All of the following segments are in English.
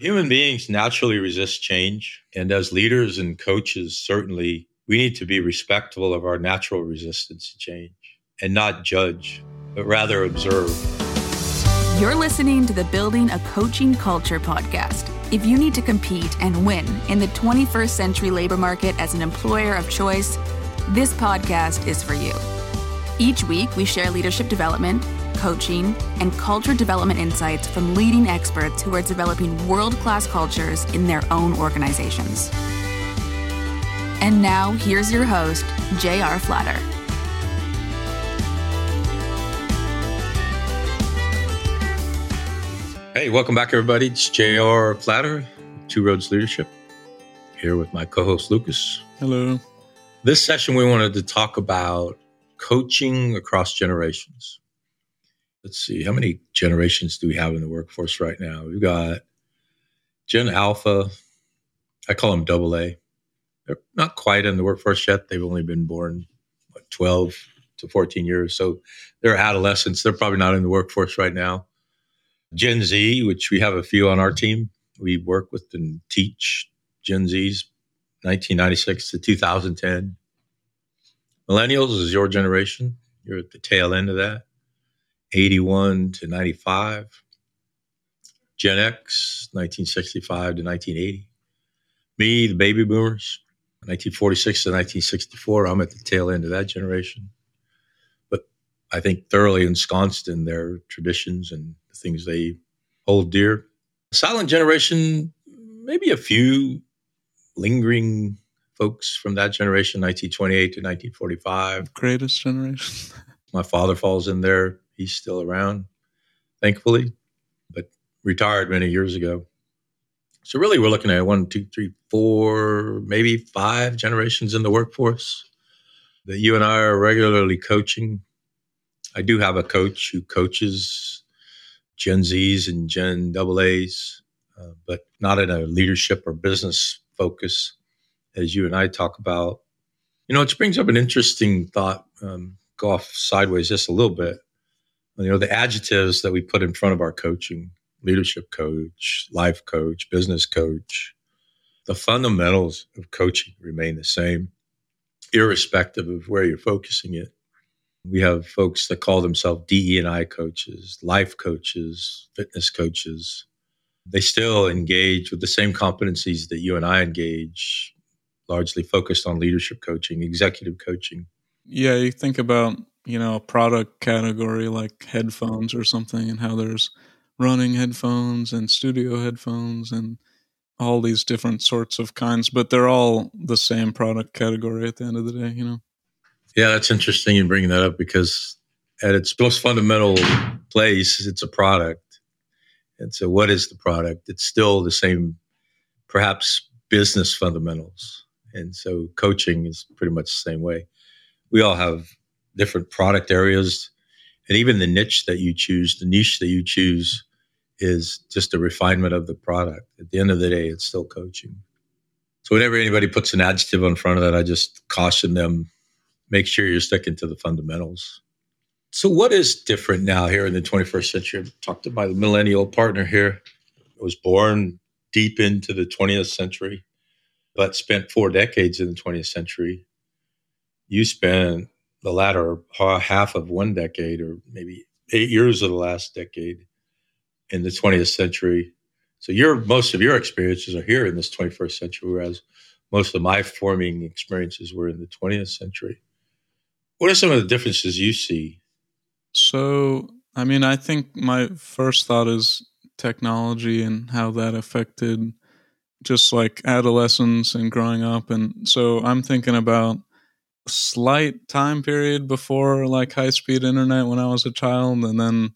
Human beings naturally resist change. And as leaders and coaches, certainly we need to be respectful of our natural resistance to change and not judge, but rather observe. You're listening to the Building a Coaching Culture podcast. If you need to compete and win in the 21st century labor market as an employer of choice, this podcast is for you. Each week, we share leadership development coaching, and culture development insights from leading experts who are developing world class cultures in their own organizations. And now, here's your host, J.R. Flatter. Hey, welcome back, everybody. It's J.R. Flatter, Two Roads Leadership, here with my co host, Lucas. Hello. This session, we wanted to talk about coaching across generations let's see, how many generations do we have in the workforce right now? We've got Gen Alpha. I call them double A. They're not quite in the workforce yet. They've only been born what, 12 to 14 years. So they're adolescents. They're probably not in the workforce right now. Gen Z, which we have a few on our team, we work with and teach Gen Zs 1996 to 2010. Millennials is your generation. You're at the tail end of that. 81 to 95. Gen X, 1965 to 1980. Me, the baby boomers, 1946 to 1964. I'm at the tail end of that generation. But I think thoroughly ensconced in their traditions and the things they hold dear. Silent generation, maybe a few lingering folks from that generation, 1928 to 1945. Greatest generation. My father falls in there he's still around, thankfully, but retired many years ago. So really, we're looking at one, two, three, four, maybe five generations in the workforce that you and I are regularly coaching. I do have a coach who coaches Gen Zs and Gen AA's, uh, but not in a leadership or business focus, as you and I talk about. You know, it brings up an interesting thought. Um, go off sideways just a little bit you know the adjectives that we put in front of our coaching leadership coach life coach business coach the fundamentals of coaching remain the same irrespective of where you're focusing it. We have folks that call themselves de and i coaches life coaches fitness coaches. They still engage with the same competencies that you and i engage largely focused on leadership coaching executive coaching. Yeah you think about you know a product category like headphones or something and how there's running headphones and studio headphones and all these different sorts of kinds but they're all the same product category at the end of the day you know? Yeah that's interesting you bringing that up because at its most fundamental place it's a product. And so what is the product? It's still the same perhaps business fundamentals. And so coaching is pretty much the same way. We all have different product areas, and even the niche that you choose, the niche that you choose is just a refinement of the product. At the end of the day, it's still coaching. So whenever anybody puts an adjective in front of that, I just caution them make sure you're sticking to the fundamentals. So, what is different now here in the 21st century? I've talked to my millennial partner here. I was born deep into the 20th century, but spent four decades in the 20th century. You spent the latter half of one decade or maybe eight years of the last decade in the 20th century. So your most of your experiences are here in this 21st century, whereas most of my forming experiences were in the 20th century. What are some of the differences you see? So, I mean, I think my first thought is technology and how that affected just like adolescence and growing up. And so I'm thinking about slight time period before like high speed internet when I was a child, and then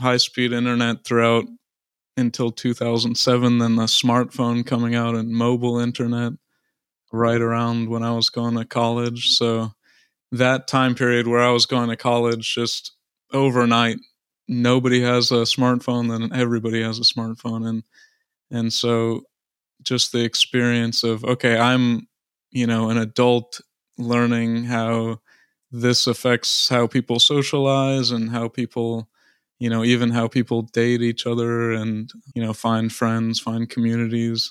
high speed internet throughout until 2007. Then the smartphone coming out and mobile internet right around when I was going to college. So that time period where I was going to college, just overnight, nobody has a smartphone, then everybody has a smartphone, and and so just the experience of okay, I'm you know an adult learning how this affects how people socialize and how people you know, even how people date each other and, you know, find friends, find communities.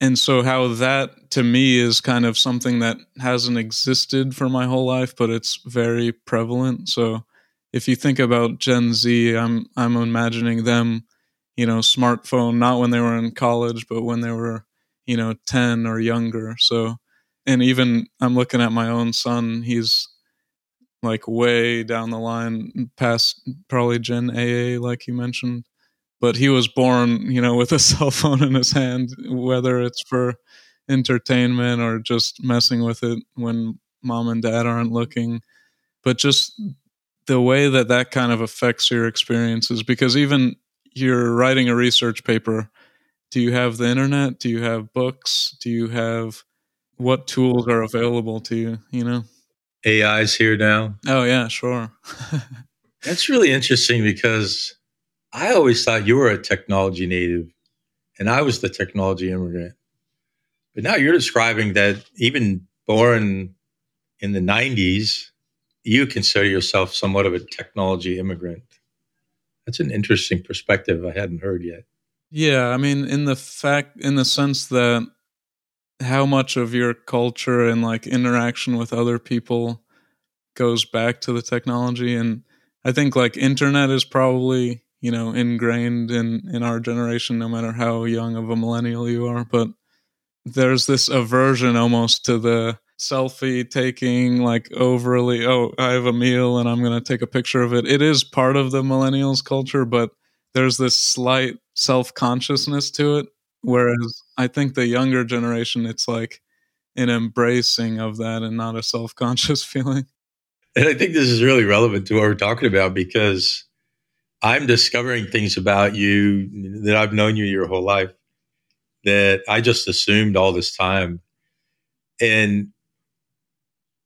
And so, how that to me is kind of something that hasn't existed for my whole life, but it's very prevalent. So, if you think about Gen Z, I'm I'm imagining them, you know, smartphone not when they were in college, but when they were, you know, ten or younger. So, and even I'm looking at my own son. He's like way down the line past probably Gen AA, like you mentioned. But he was born, you know, with a cell phone in his hand, whether it's for entertainment or just messing with it when mom and dad aren't looking. But just the way that that kind of affects your experiences, because even you're writing a research paper, do you have the internet? Do you have books? Do you have what tools are available to you, you know? AI's here now. Oh yeah, sure. That's really interesting because I always thought you were a technology native and I was the technology immigrant. But now you're describing that even born in the 90s, you consider yourself somewhat of a technology immigrant. That's an interesting perspective I hadn't heard yet. Yeah, I mean in the fact in the sense that how much of your culture and like interaction with other people goes back to the technology? And i think like internet is probably you know ingrained in in our generation no matter how young of a millennial you are but there's this aversion almost to the selfie taking like overly oh i have a meal and i'm going to take a picture of it. It is part of the millennials culture but there's this slight self-consciousness to it Whereas I think the younger generation, it's like an embracing of that and not a self conscious feeling. And I think this is really relevant to what we're talking about because I'm discovering things about you that I've known you your whole life that I just assumed all this time. And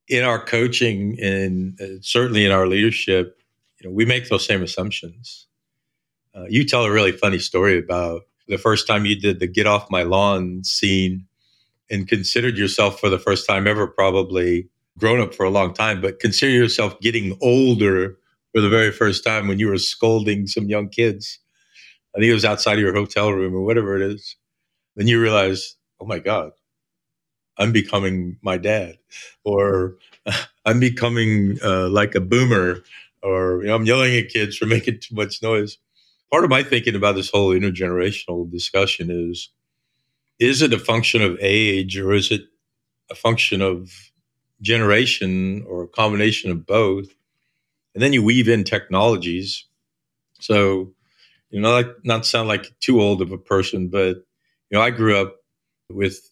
in our coaching and uh, certainly in our leadership, you know, we make those same assumptions. Uh, you tell a really funny story about the first time you did the get off my lawn scene and considered yourself for the first time ever probably grown up for a long time but consider yourself getting older for the very first time when you were scolding some young kids. I think it was outside of your hotel room or whatever it is. Then you realize oh my god i'm becoming my dad or i'm becoming uh, like a boomer or you know, i'm yelling at kids for making too much noise part of my thinking about this whole intergenerational discussion is is it a function of age or is it a function of generation or a combination of both? And then you weave in technologies. So you know like not sound like too old of a person but you know i grew up with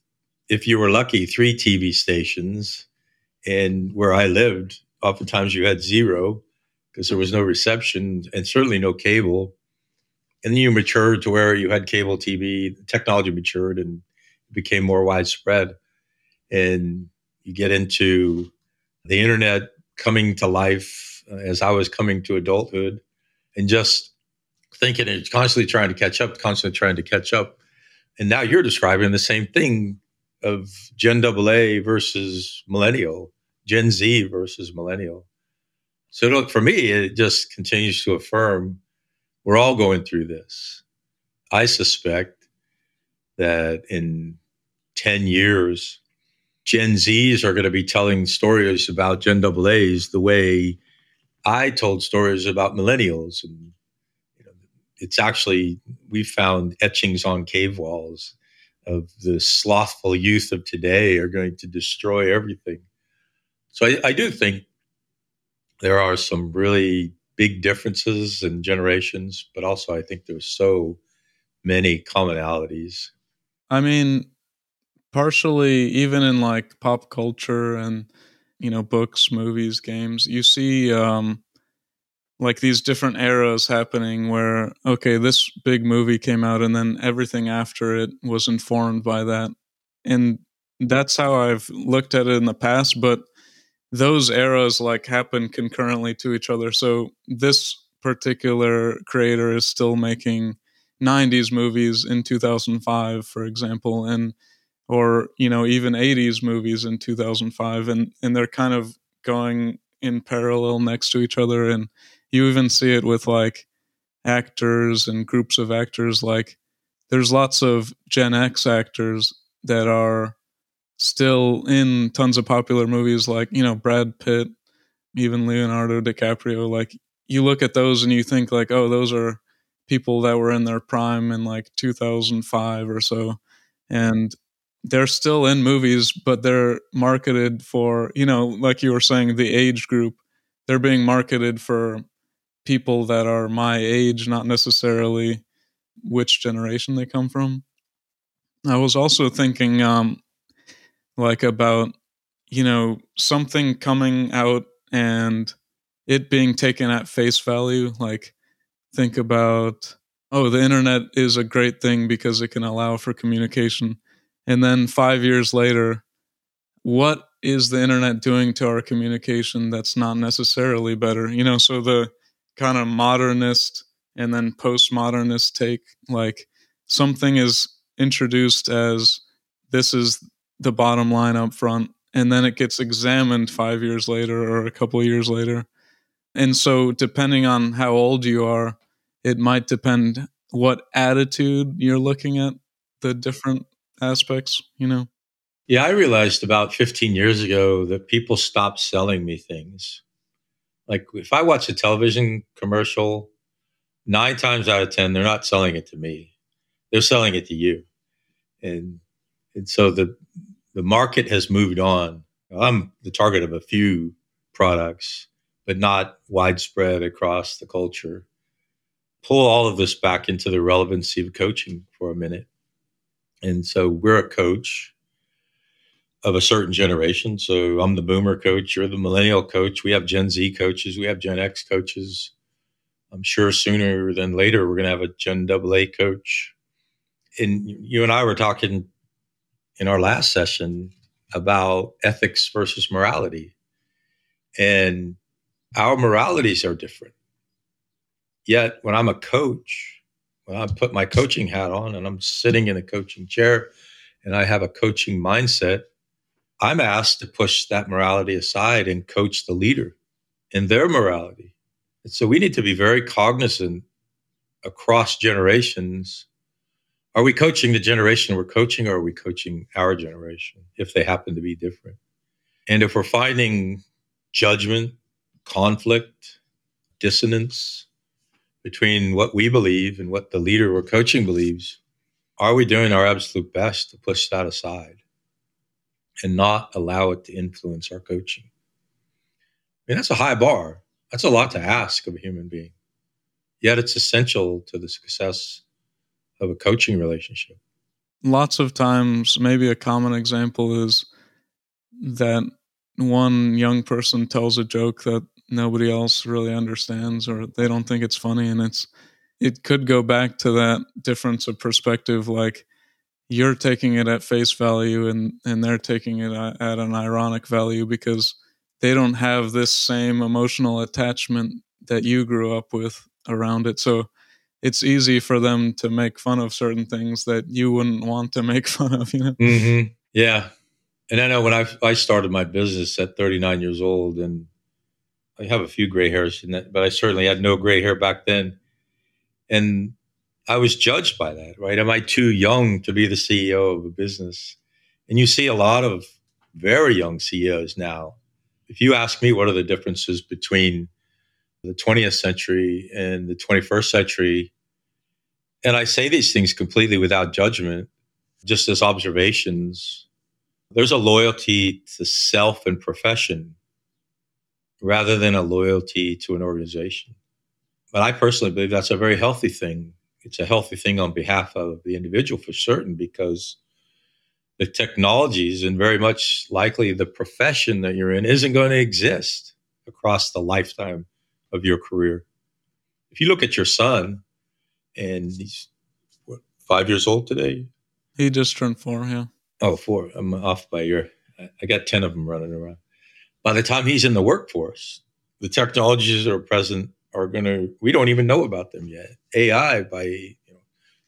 if you were lucky three tv stations. And where i lived oftentimes you had zero because there was no reception and certainly no cable and then you matured to where you had cable TV, technology matured and became more widespread. And you get into the internet coming to life uh, as I was coming to adulthood and just thinking and constantly trying to catch up, constantly trying to catch up. And now you're describing the same thing of Gen AA versus millennial, Gen Z versus millennial. So look, for me, it just continues to affirm we're all going through this. I suspect that in 10 years, Gen Zs are going to be telling stories about Gen AA's the way I told stories about millennials. And you know, it's actually, we found etchings on cave walls of the slothful youth of today are going to destroy everything. So I, I do think there are some really big differences in generations, but also I think there's so many commonalities. I mean, partially even in like pop culture and you know books, movies, games, you see um like these different eras happening where okay, this big movie came out and then everything after it was informed by that. And that's how I've looked at it in the past, but those eras like happen concurrently to each other. So this particular creator is still making 90s movies in 2005 for example and or you know even 80s movies in 2005 and and they're kind of going in parallel next to each other and you even see it with like actors and groups of actors. Like there's lots of Gen X actors that are still in tons of popular movies, like you know Brad Pitt, even Leonardo DiCaprio. Like you look at those and you think like, oh, those are people that were in their prime in like 2005 or so, and they're still in movies, but they're marketed for, you know, like you were saying, the age group. They're being marketed for people that are my age, not necessarily which generation they come from. I was also thinking, um, like about, you know, something coming out and it being taken at face value. Like, think about, oh, the internet is a great thing because it can allow for communication and then five years later, what is the internet doing to our communication that's not necessarily better? You know, so the kind of modernist and then postmodernist take, like something is introduced as this is the bottom line up front, and then it gets examined five years later or a couple years later. And so, depending on how old you are, it might depend what attitude you're looking at the different aspects, you know? Yeah, I realized about 15 years ago that people stopped selling me things. Like if I watch a television commercial, nine times out of 10, they're not selling it to me. They're selling it to you. And, and so the, the market has moved on. I'm the target of a few products, but not widespread across the culture. Pull all of this back into the relevancy of coaching for a minute. And so we're a coach of a certain generation. So I'm the boomer coach, you're the millennial coach. We have Gen Z coaches, we have Gen X coaches. I'm sure sooner than later we're going to have a Gen AA coach. And you and I were talking in our last session about ethics versus morality. And our moralities are different. Yet when I'm a coach, when I put my coaching hat on and I'm sitting in a coaching chair and I have a coaching mindset, I'm asked to push that morality aside and coach the leader in their morality. And so we need to be very cognizant across generations. Are we coaching the generation we're coaching or are we coaching our generation if they happen to be different? And if we're finding judgment, conflict, dissonance, between what we believe and what the leader we're coaching believes, are we doing our absolute best to push that aside and not allow it to influence our coaching? I mean, that's a high bar. That's a lot to ask of a human being. Yet it's essential to the success of a coaching relationship. Lots of times, maybe a common example is that one young person tells a joke that nobody else really understands or they don't think it's funny and it's it could go back to that difference of perspective like you're taking it at face value and and they're taking it at an ironic value because they don't have this same emotional attachment that you grew up with around it so it's easy for them to make fun of certain things that you wouldn't want to make fun of you know mm-hmm. yeah and i know when i i started my business at 39 years old and I have a few gray hairs in that, but I certainly had no gray hair back then. And I was judged by that, right? Am I too young to be the CEO of a business? And you see a lot of very young CEOs now. If you ask me what are the differences between the 20th century and the 21st century, and I say these things completely without judgment, just as observations, there's a loyalty to self and profession rather than a loyalty to an organization. But I personally believe that's a very healthy thing. It's a healthy thing on behalf of the individual for certain because the technologies and very much likely the profession that you're in isn't going to exist across the lifetime of your career. If you look at your son, and he's what, five years old today. He just turned four, yeah. Oh, four. I'm off by a year. I got 10 of them running around by the time he's in the workforce, the technologies that are present are going to, we don't even know about them yet. AI by you know,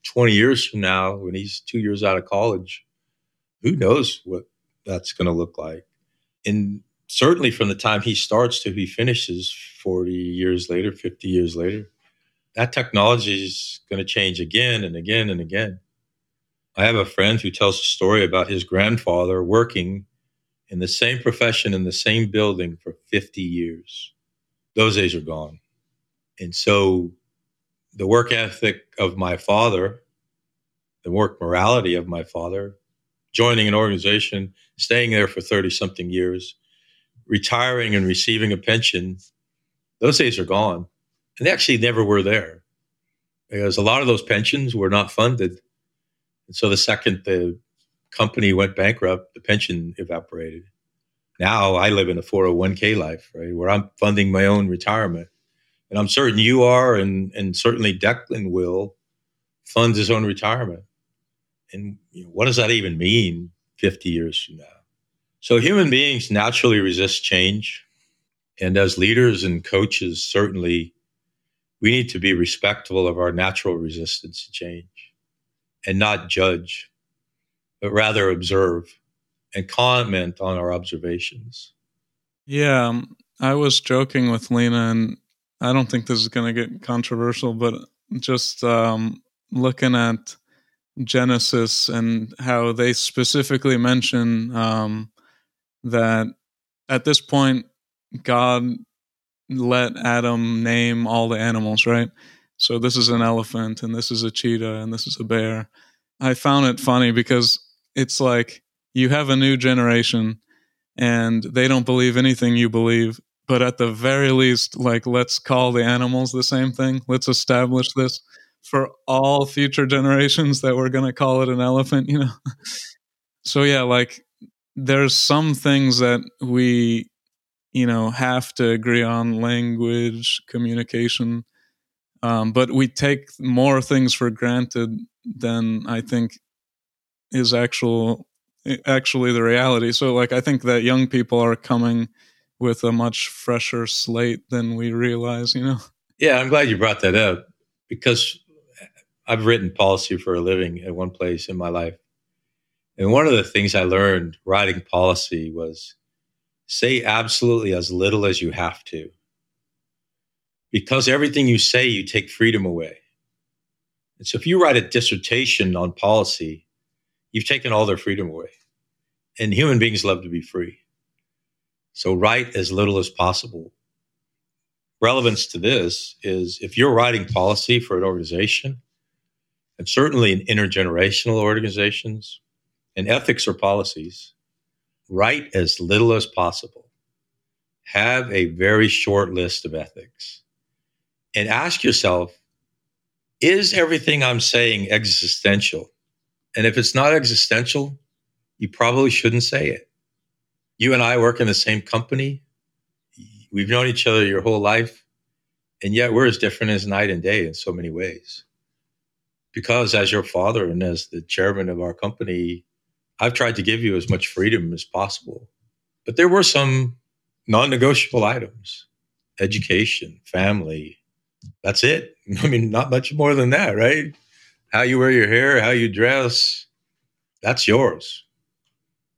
20 years from now, when he's two years out of college, who knows what that's going to look like. And certainly from the time he starts to he finishes 40 years later, 50 years later, that technology is going to change again and again and again. I have a friend who tells a story about his grandfather working in the same profession in the same building for 50 years. Those days are gone. And so the work ethic of my father, the work morality of my father, joining an organization, staying there for 30 something years, retiring and receiving a pension, those days are gone. And they actually never were there because a lot of those pensions were not funded. And so the second the company went bankrupt, the pension evaporated. Now I live in a 401k life, right, where I'm funding my own retirement. And I'm certain you are, and, and certainly Declan will fund his own retirement. And you know, what does that even mean 50 years from now? So human beings naturally resist change. And as leaders and coaches, certainly we need to be respectful of our natural resistance to change and not judge, but rather observe and comment on our observations. Yeah, um, I was joking with Lena, and I don't think this is going to get controversial, but just um, looking at Genesis and how they specifically mention um, that at this point, God let Adam name all the animals, right? So this is an elephant, and this is a cheetah, and this is a bear. I found it funny because it's like you have a new generation and they don't believe anything you believe. But at the very least, like, let's call the animals the same thing. Let's establish this for all future generations that we're going to call it an elephant, you know? so, yeah, like, there's some things that we, you know, have to agree on language, communication. Um, but we take more things for granted than I think is actual actually the reality. So like I think that young people are coming with a much fresher slate than we realize, you know. Yeah, I'm glad you brought that up because I've written policy for a living at one place in my life. And one of the things I learned writing policy was say absolutely as little as you have to. Because everything you say, you take freedom away. And so if you write a dissertation on policy, you've taken all their freedom away. And human beings love to be free. So write as little as possible. Relevance to this is if you're writing policy for an organization, and certainly in intergenerational organizations, and ethics or policies, write as little as possible. Have a very short list of ethics and ask yourself is everything I'm saying existential? And if it's not existential, you probably shouldn't say it. You and I work in the same company. We've known each other your whole life. And yet we're as different as night and day in so many ways. Because as your father and as the chairman of our company, I've tried to give you as much freedom as possible. But there were some non negotiable items education, family. That's it. I mean, not much more than that, right? How you wear your hair, how you dress, that's yours.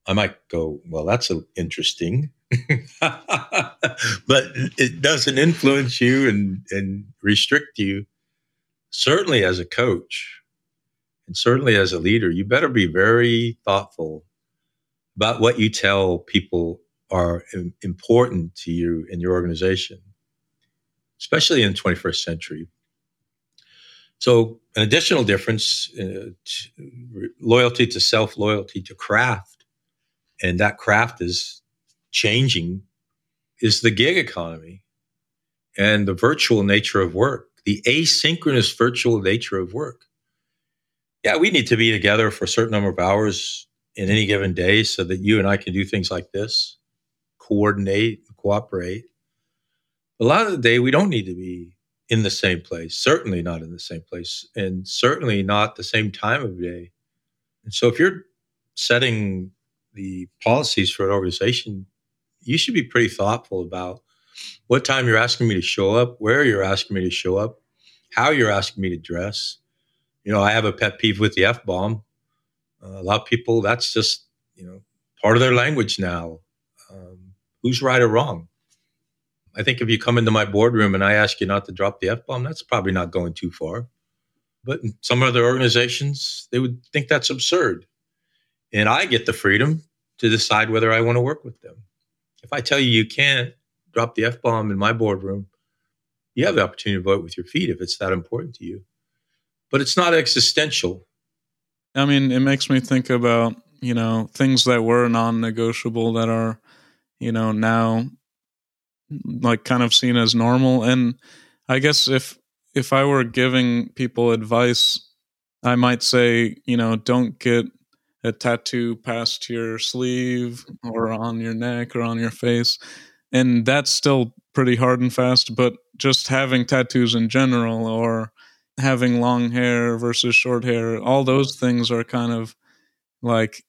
I might go, well, that's interesting. but it doesn't influence you and, and restrict you. Certainly, as a coach and certainly as a leader, you better be very thoughtful about what you tell people are important to you in your organization, especially in the 21st century. So, an additional difference uh, loyalty to self, loyalty to craft, and that craft is changing, is the gig economy and the virtual nature of work, the asynchronous virtual nature of work. Yeah, we need to be together for a certain number of hours in any given day so that you and I can do things like this, coordinate, cooperate. A lot of the day, we don't need to be in the same place, certainly not in the same place, and certainly not the same time of day. And so, if you're setting the policies for an organization, you should be pretty thoughtful about what time you're asking me to show up, where you're asking me to show up, how you're asking me to dress. You know, I have a pet peeve with the F bomb. Uh, a lot of people, that's just, you know, part of their language now. Um, who's right or wrong? I think if you come into my boardroom and I ask you not to drop the F bomb, that's probably not going too far. But in some other organizations, they would think that's absurd. And I get the freedom to decide whether I want to work with them. If I tell you you can't drop the F bomb in my boardroom, you have the opportunity to vote with your feet if it's that important to you. But it's not existential. I mean, it makes me think about, you know, things that were non negotiable that are, you know, now like kind of seen as normal. And I guess if if I were giving people advice, I might say, you know, don't get a tattoo past your sleeve or on your neck or on your face. And that's still pretty hard and fast, but just having tattoos in general or having long hair versus short hair, all those things are kind of like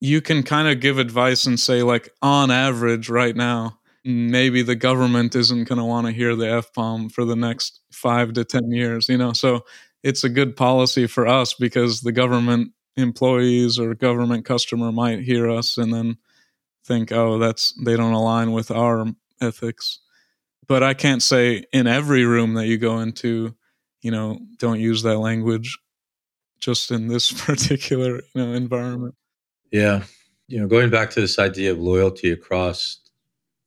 you can kind of give advice and say, like, on average, right now, maybe the government isn't going to want to hear the F bomb for the next five to 10 years, you know? So it's a good policy for us because the government employees or government customer might hear us and then think, oh, that's, they don't align with our ethics. But I can't say in every room that you go into, you know, don't use that language just in this particular, you know, environment. Yeah. You know, going back to this idea of loyalty across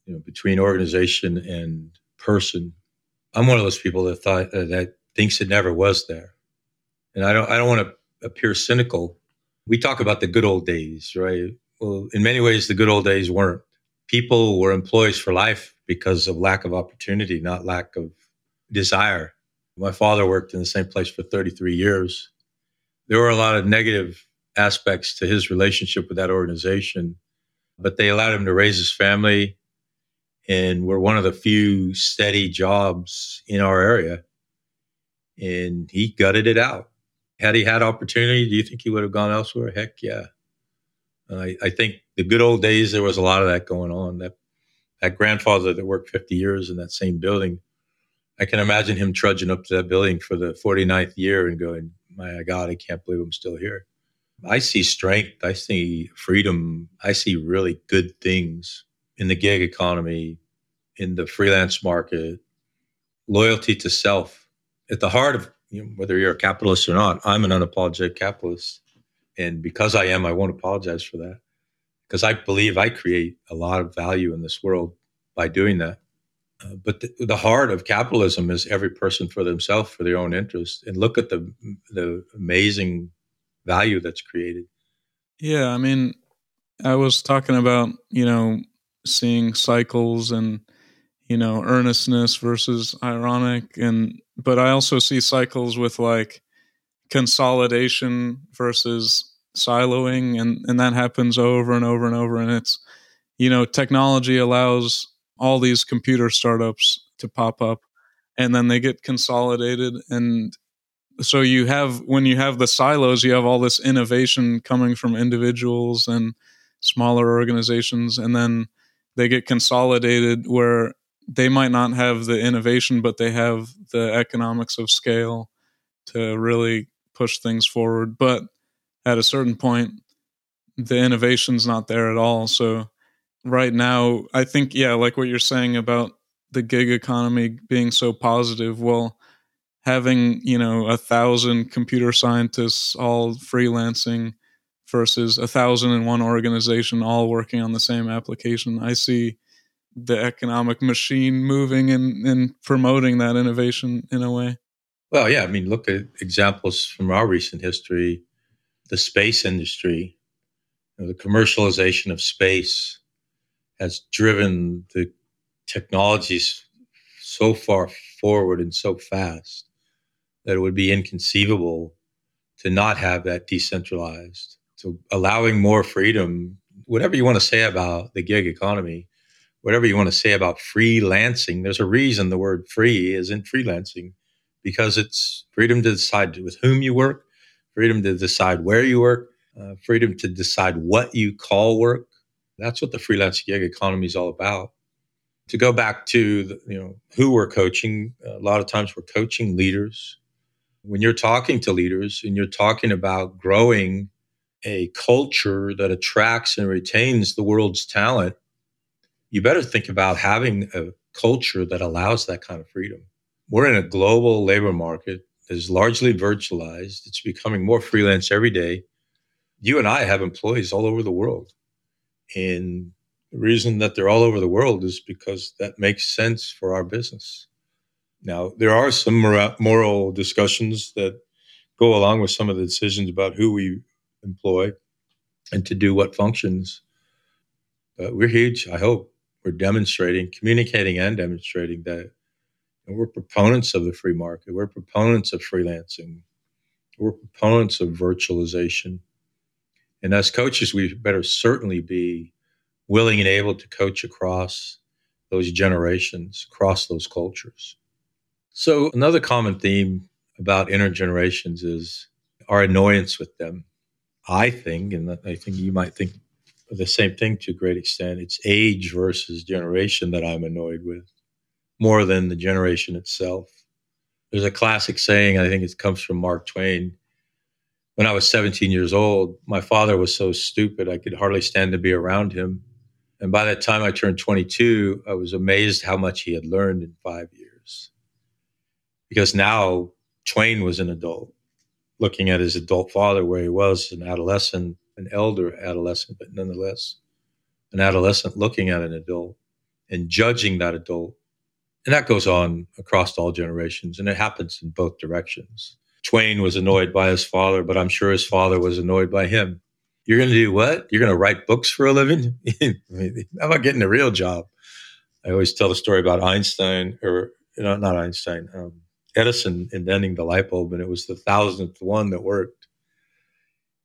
you know, between organization and person. I'm one of those people that thought uh, that thinks it never was there, and I don't. I don't want to appear cynical. We talk about the good old days, right? Well, in many ways, the good old days weren't. People were employees for life because of lack of opportunity, not lack of desire. My father worked in the same place for 33 years. There were a lot of negative aspects to his relationship with that organization, but they allowed him to raise his family and we're one of the few steady jobs in our area. And he gutted it out. Had he had opportunity, do you think he would have gone elsewhere? Heck yeah. I, I, think the good old days, there was a lot of that going on. That that grandfather that worked 50 years in that same building, I can imagine him trudging up to that building for the 49th year and going, my God, I can't believe I'm still here. I see strength. I see freedom. I see really good things in the gig economy, in the freelance market, loyalty to self. At the heart of you know, whether you're a capitalist or not, I'm an unapologetic capitalist. And because I am, I won't apologize for that. Because I believe I create a lot of value in this world by doing that. But the, the, heart of capitalism is every person for themselves, for their own interest. And look at the the amazing value that's created. Yeah, I mean, I was talking about you know seeing cycles and you know earnestness versus ironic and but i also see cycles with like consolidation versus siloing and and that happens over and over and over and it's you know technology allows all these computer startups to pop up and then they get consolidated and so you have when you have the silos you have all this innovation coming from individuals and smaller organizations and then they get consolidated where they might not have the innovation, but they have the economics of scale to really push things forward. But at a certain point, the innovation's not there at all. So right now, I think, yeah, like what you're saying about the gig economy being so positive, well, having, you know, a thousand computer scientists all freelancing versus a thousand and one organization all working on the same application. I see the economic machine moving and, and promoting that innovation in a way. Well, yeah, I mean, look at examples from our recent history, the space industry, you know, the commercialization of space has driven the technologies so far forward and so fast that it would be inconceivable to not have that decentralized so allowing more freedom, whatever you want to say about the gig economy, whatever you want to say about freelancing, there's a reason the word free is in freelancing because it's freedom to decide with whom you work, freedom to decide where you work, uh, freedom to decide what you call work. That's what the freelance gig economy is all about. To go back to the, you know who we're coaching, a lot of times we're coaching leaders. When you're talking to leaders and you're talking about growing a culture that attracts and retains the world's talent, you better think about having a culture that allows that kind of freedom. We're in a global labor market that is largely virtualized. It's becoming more freelance every day. You and I have employees all over the world. And the reason that they're all over the world is because that makes sense for our business. Now, there are some moral discussions that go along with some of the decisions about who we employ and to do what functions. But we're huge, I hope. We're demonstrating, communicating, and demonstrating that we're proponents of the free market. We're proponents of freelancing. We're proponents of virtualization. And as coaches, we better certainly be willing and able to coach across those generations, across those cultures. So, another common theme about intergenerations is our annoyance with them. I think, and I think you might think the same thing to a great extent, it's age versus generation that I'm annoyed with more than the generation itself. There's a classic saying, I think it comes from Mark Twain. When I was 17 years old, my father was so stupid I could hardly stand to be around him. And by the time I turned 22, I was amazed how much he had learned in five years. Because now Twain was an adult, looking at his adult father where he was an adolescent, an elder adolescent, but nonetheless an adolescent looking at an adult and judging that adult and that goes on across all generations, and it happens in both directions. Twain was annoyed by his father, but I'm sure his father was annoyed by him. You're going to do what? You're going to write books for a living? How about getting a real job? I always tell the story about Einstein, or you know, not Einstein, um, Edison inventing the light bulb, and it was the thousandth one that worked.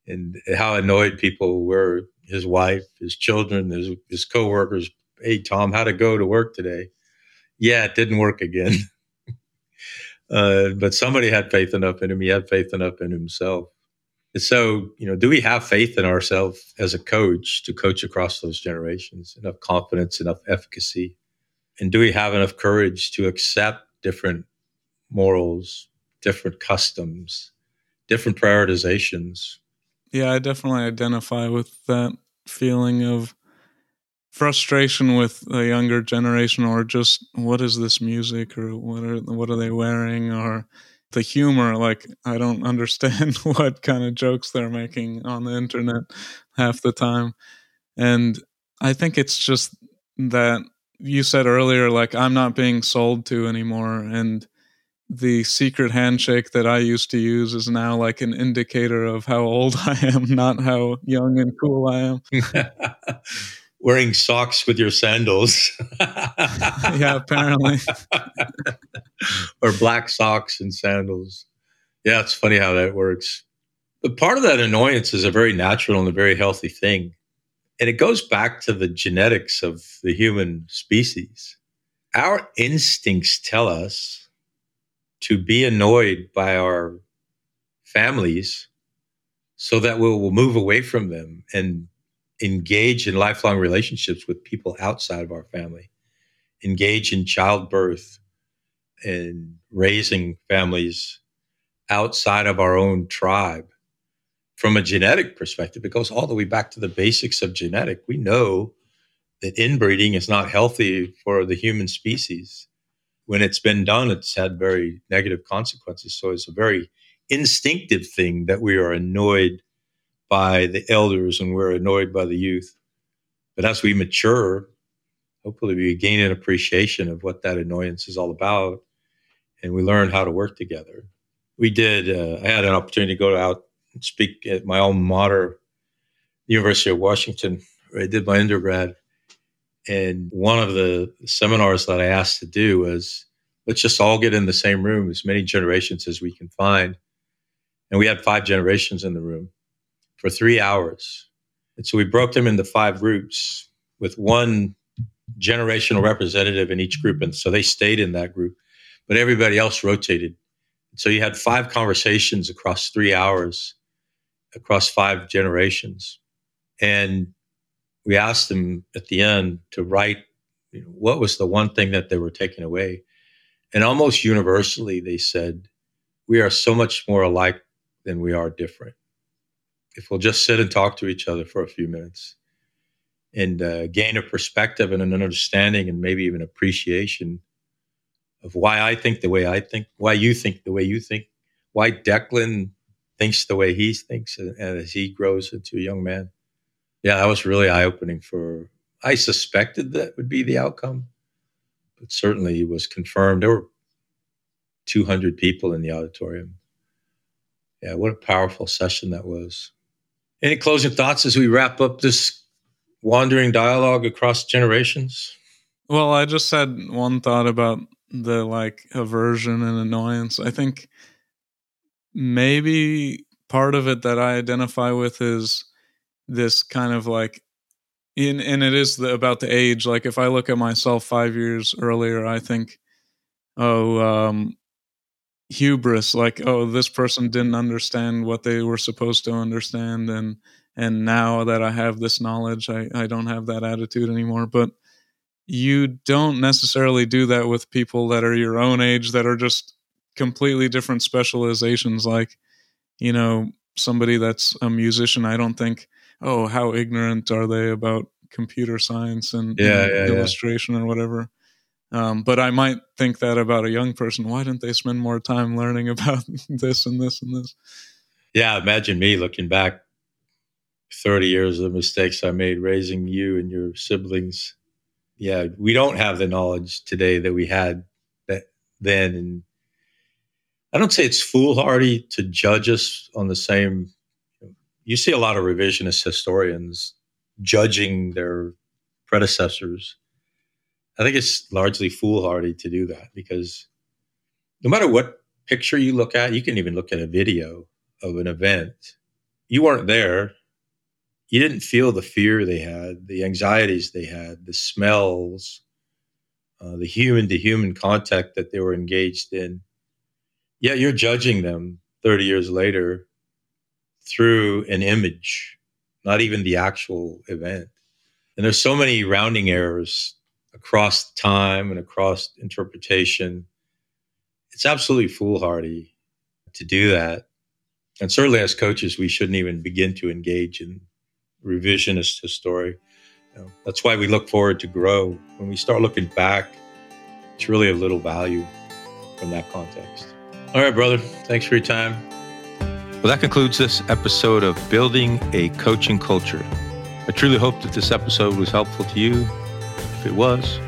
And how annoyed people were his wife, his children, his, his coworkers. Hey, Tom, how to go to work today? yeah, it didn't work again. uh, but somebody had faith enough in him. He had faith enough in himself. And so, you know, do we have faith in ourselves as a coach to coach across those generations? Enough confidence, enough efficacy? And do we have enough courage to accept different morals, different customs, different prioritizations? Yeah, I definitely identify with that feeling of frustration with the younger generation or just what is this music or what are what are they wearing or the humor like i don't understand what kind of jokes they're making on the internet half the time and i think it's just that you said earlier like i'm not being sold to anymore and the secret handshake that I used to use is now like an indicator of how old I am, not how young and cool I am. Wearing socks with your sandals. yeah, apparently. or black socks and sandals. Yeah, it's funny how that works. But part of that annoyance is a very natural and a very healthy thing. And it goes back to the genetics of the human species. Our instincts tell us to be annoyed by our families so that we'll, we'll move away from them and engage in lifelong relationships with people outside of our family, engage in childbirth and raising families outside of our own tribe. From a genetic perspective, it goes all the way back to the basics of genetic. We know that inbreeding is not healthy for the human species. When it's been done, it's had very negative consequences. So it's a very instinctive thing that we are annoyed by the elders and we're annoyed by the youth. But as we mature, hopefully we gain an appreciation of what that annoyance is all about and we learn how to work together. We did, uh, I had an opportunity to go out and speak at my alma mater, University of Washington, where I did my undergrad. And one of the seminars that I asked to do was let's just all get in the same room, as many generations as we can find. And we had five generations in the room for three hours. And so we broke them into five groups with one generational representative in each group. And so they stayed in that group, but everybody else rotated. So you had five conversations across three hours, across five generations. And we asked them at the end to write you know, what was the one thing that they were taking away. And almost universally, they said, We are so much more alike than we are different if we'll just sit and talk to each other for a few minutes and uh, gain a perspective and an understanding and maybe even appreciation of why I think the way I think, why you think the way you think, why Declan thinks the way he thinks and as he grows into a young man. Yeah, that was really eye opening for. I suspected that would be the outcome, but certainly it was confirmed. There were 200 people in the auditorium. Yeah, what a powerful session that was. Any closing thoughts as we wrap up this wandering dialogue across generations? Well, I just had one thought about the like aversion and annoyance. I think maybe part of it that I identify with is this kind of like in and it is the, about the age like if i look at myself 5 years earlier i think oh um hubris like oh this person didn't understand what they were supposed to understand and and now that i have this knowledge i i don't have that attitude anymore. But you don't necessarily do that with people that are your own age that are just completely different specializations. Like you know somebody that's a musician i don't think oh how ignorant are they about computer science and, yeah, and yeah, illustration yeah. or whatever um, but I might think that about a young person. Why didn't they spend more time learning about this and this and this? Yeah, imagine me looking back 30 years of the mistakes I made raising you and your siblings. Yeah, we don't have the knowledge today that we had that then. And I don't say it's foolhardy to judge us on the same. You see a lot of revisionist historians judging their predecessors I think it's largely foolhardy to do that because no matter what picture you look at, you can even look at a video of an event. You weren't there. You didn't feel the fear they had, the anxieties they had, the smells, uh, the human to human contact that they were engaged in. Yet you're judging them 30 years later through an image, not even the actual event. And there's so many rounding errors across time and across interpretation. It's absolutely foolhardy to do that. And certainly as coaches, we shouldn't even begin to engage in revisionist history. You know, that's why we look forward to grow. When we start looking back, it's really of little value from that context. All right, brother. Thanks for your time. Well, that concludes this episode of Building a Coaching Culture. I truly hope that this episode was helpful to you it was,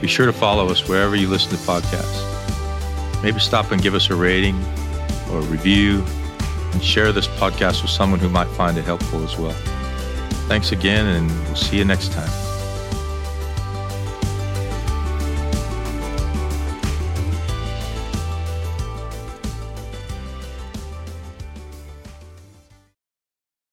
be sure to follow us wherever you listen to podcasts. Maybe stop and give us a rating or a review and share this podcast with someone who might find it helpful as well. Thanks again, and we'll see you next time.